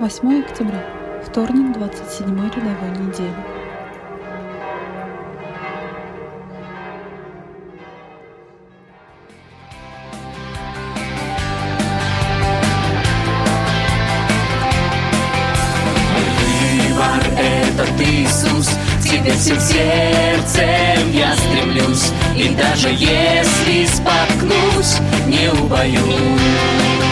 8 октября, вторник 27 рядовой недели. Выбор этот Иисус, тебе всем сердцем я стремлюсь, и даже если споткнусь, не убоюсь.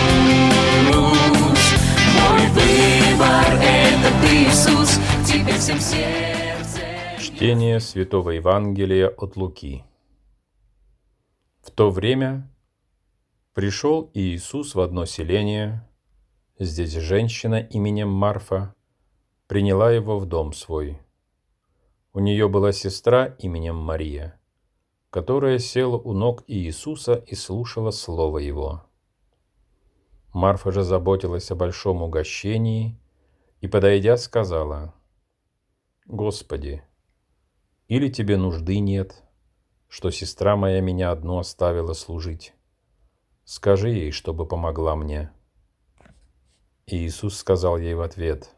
Выбор этот Иисус, тебе всем сердцем. Чтение Святого Евангелия от Луки. В то время пришел Иисус в одно селение. Здесь женщина именем Марфа приняла его в дом свой. У нее была сестра именем Мария, которая села у ног Иисуса и слушала слово его. Марфа же заботилась о большом угощении и, подойдя, сказала, «Господи, или тебе нужды нет, что сестра моя меня одну оставила служить? Скажи ей, чтобы помогла мне». И Иисус сказал ей в ответ,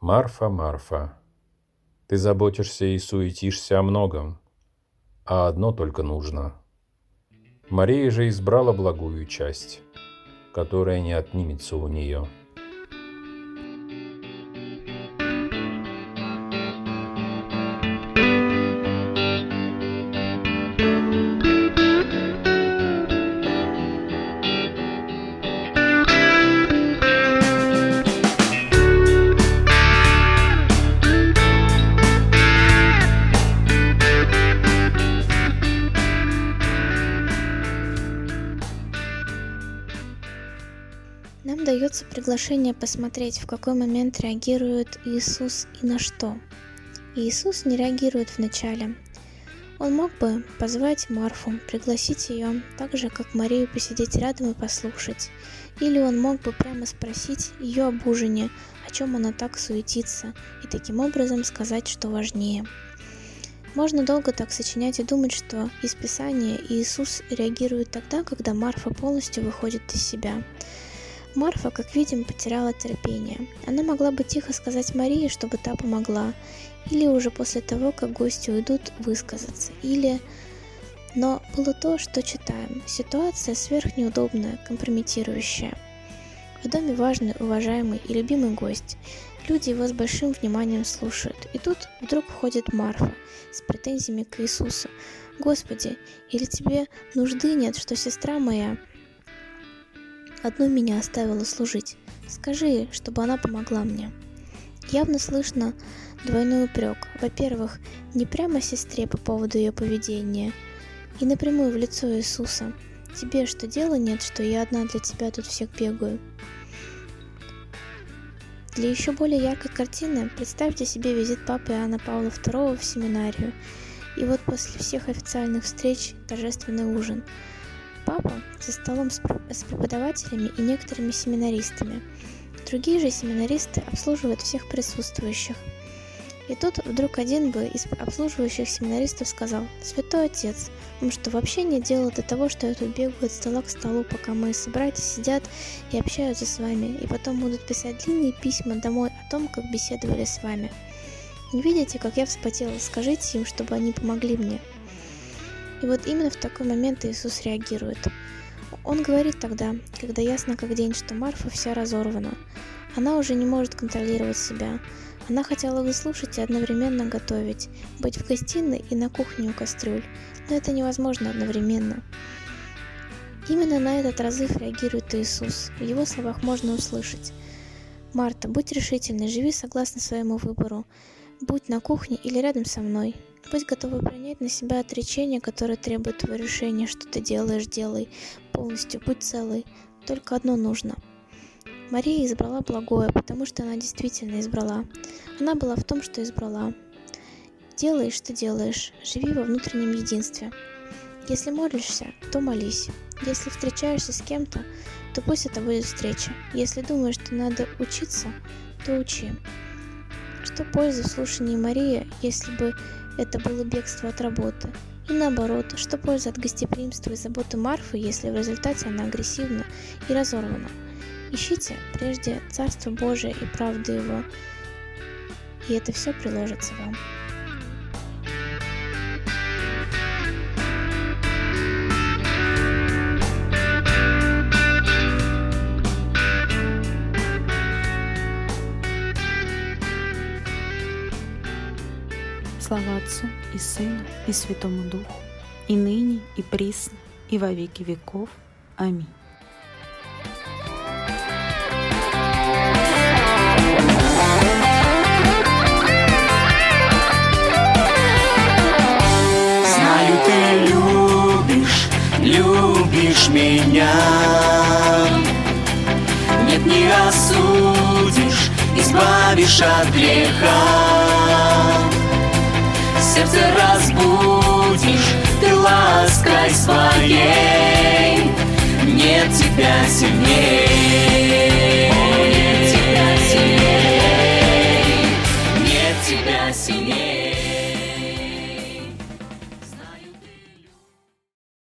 «Марфа, Марфа, ты заботишься и суетишься о многом, а одно только нужно. Мария же избрала благую часть, которая не отнимется у нее». Дается приглашение посмотреть, в какой момент реагирует Иисус и на что. Иисус не реагирует вначале. Он мог бы позвать Марфу, пригласить ее, так же, как Марию посидеть рядом и послушать. Или он мог бы прямо спросить ее об ужине, о чем она так суетится, и таким образом сказать, что важнее. Можно долго так сочинять и думать, что из Писания Иисус реагирует тогда, когда Марфа полностью выходит из себя. Марфа, как видим, потеряла терпение. Она могла бы тихо сказать Марии, чтобы та помогла, или уже после того, как гости уйдут, высказаться, или... Но было то, что читаем. Ситуация сверхнеудобная, компрометирующая. В доме важный, уважаемый и любимый гость. Люди его с большим вниманием слушают. И тут вдруг входит Марфа с претензиями к Иисусу. «Господи, или тебе нужды нет, что сестра моя одну меня оставила служить. Скажи чтобы она помогла мне. Явно слышно двойной упрек. Во-первых, не прямо сестре по поводу ее поведения, и напрямую в лицо Иисуса. Тебе что дела нет, что я одна для тебя тут всех бегаю? Для еще более яркой картины представьте себе визит папы Иоанна Павла II в семинарию. И вот после всех официальных встреч торжественный ужин – папа за столом с преподавателями и некоторыми семинаристами. Другие же семинаристы обслуживают всех присутствующих. И тут вдруг один бы из обслуживающих семинаристов сказал, «Святой Отец, вам что, вообще не дело до того, что я тут бегаю от стола к столу, пока мои собратья сидят и общаются с вами, и потом будут писать длинные письма домой о том, как беседовали с вами? Не видите, как я вспотела? Скажите им, чтобы они помогли мне». И вот именно в такой момент Иисус реагирует. Он говорит тогда, когда ясно как день, что Марфа вся разорвана. Она уже не может контролировать себя. Она хотела выслушать и одновременно готовить, быть в гостиной и на кухне у кастрюль, но это невозможно одновременно. Именно на этот разрыв реагирует Иисус. В его словах можно услышать. «Марта, будь решительной, живи согласно своему выбору. Будь на кухне или рядом со мной. Будь готова принять на себя отречение, которое требует твоего решения, что ты делаешь, делай. Полностью, будь целой. Только одно нужно. Мария избрала благое, потому что она действительно избрала. Она была в том, что избрала. Делай, что делаешь. Живи во внутреннем единстве. Если молишься, то молись. Если встречаешься с кем-то, то пусть это будет встреча. Если думаешь, что надо учиться, то учи. Что пользы в слушании Марии, если бы это было бегство от работы. И наоборот, что польза от гостеприимства и заботы Марфы, если в результате она агрессивна и разорвана? Ищите прежде Царство Божие и правду Его, и это все приложится вам. Слава Отцу и Сыну и Святому Духу, и ныне, и присно, и во веки веков. Аминь. Знаю, ты любишь, любишь меня Нет, не осудишь, избавишь от греха Сердце разбудишь, ты лаской своей. Нет тебя сильней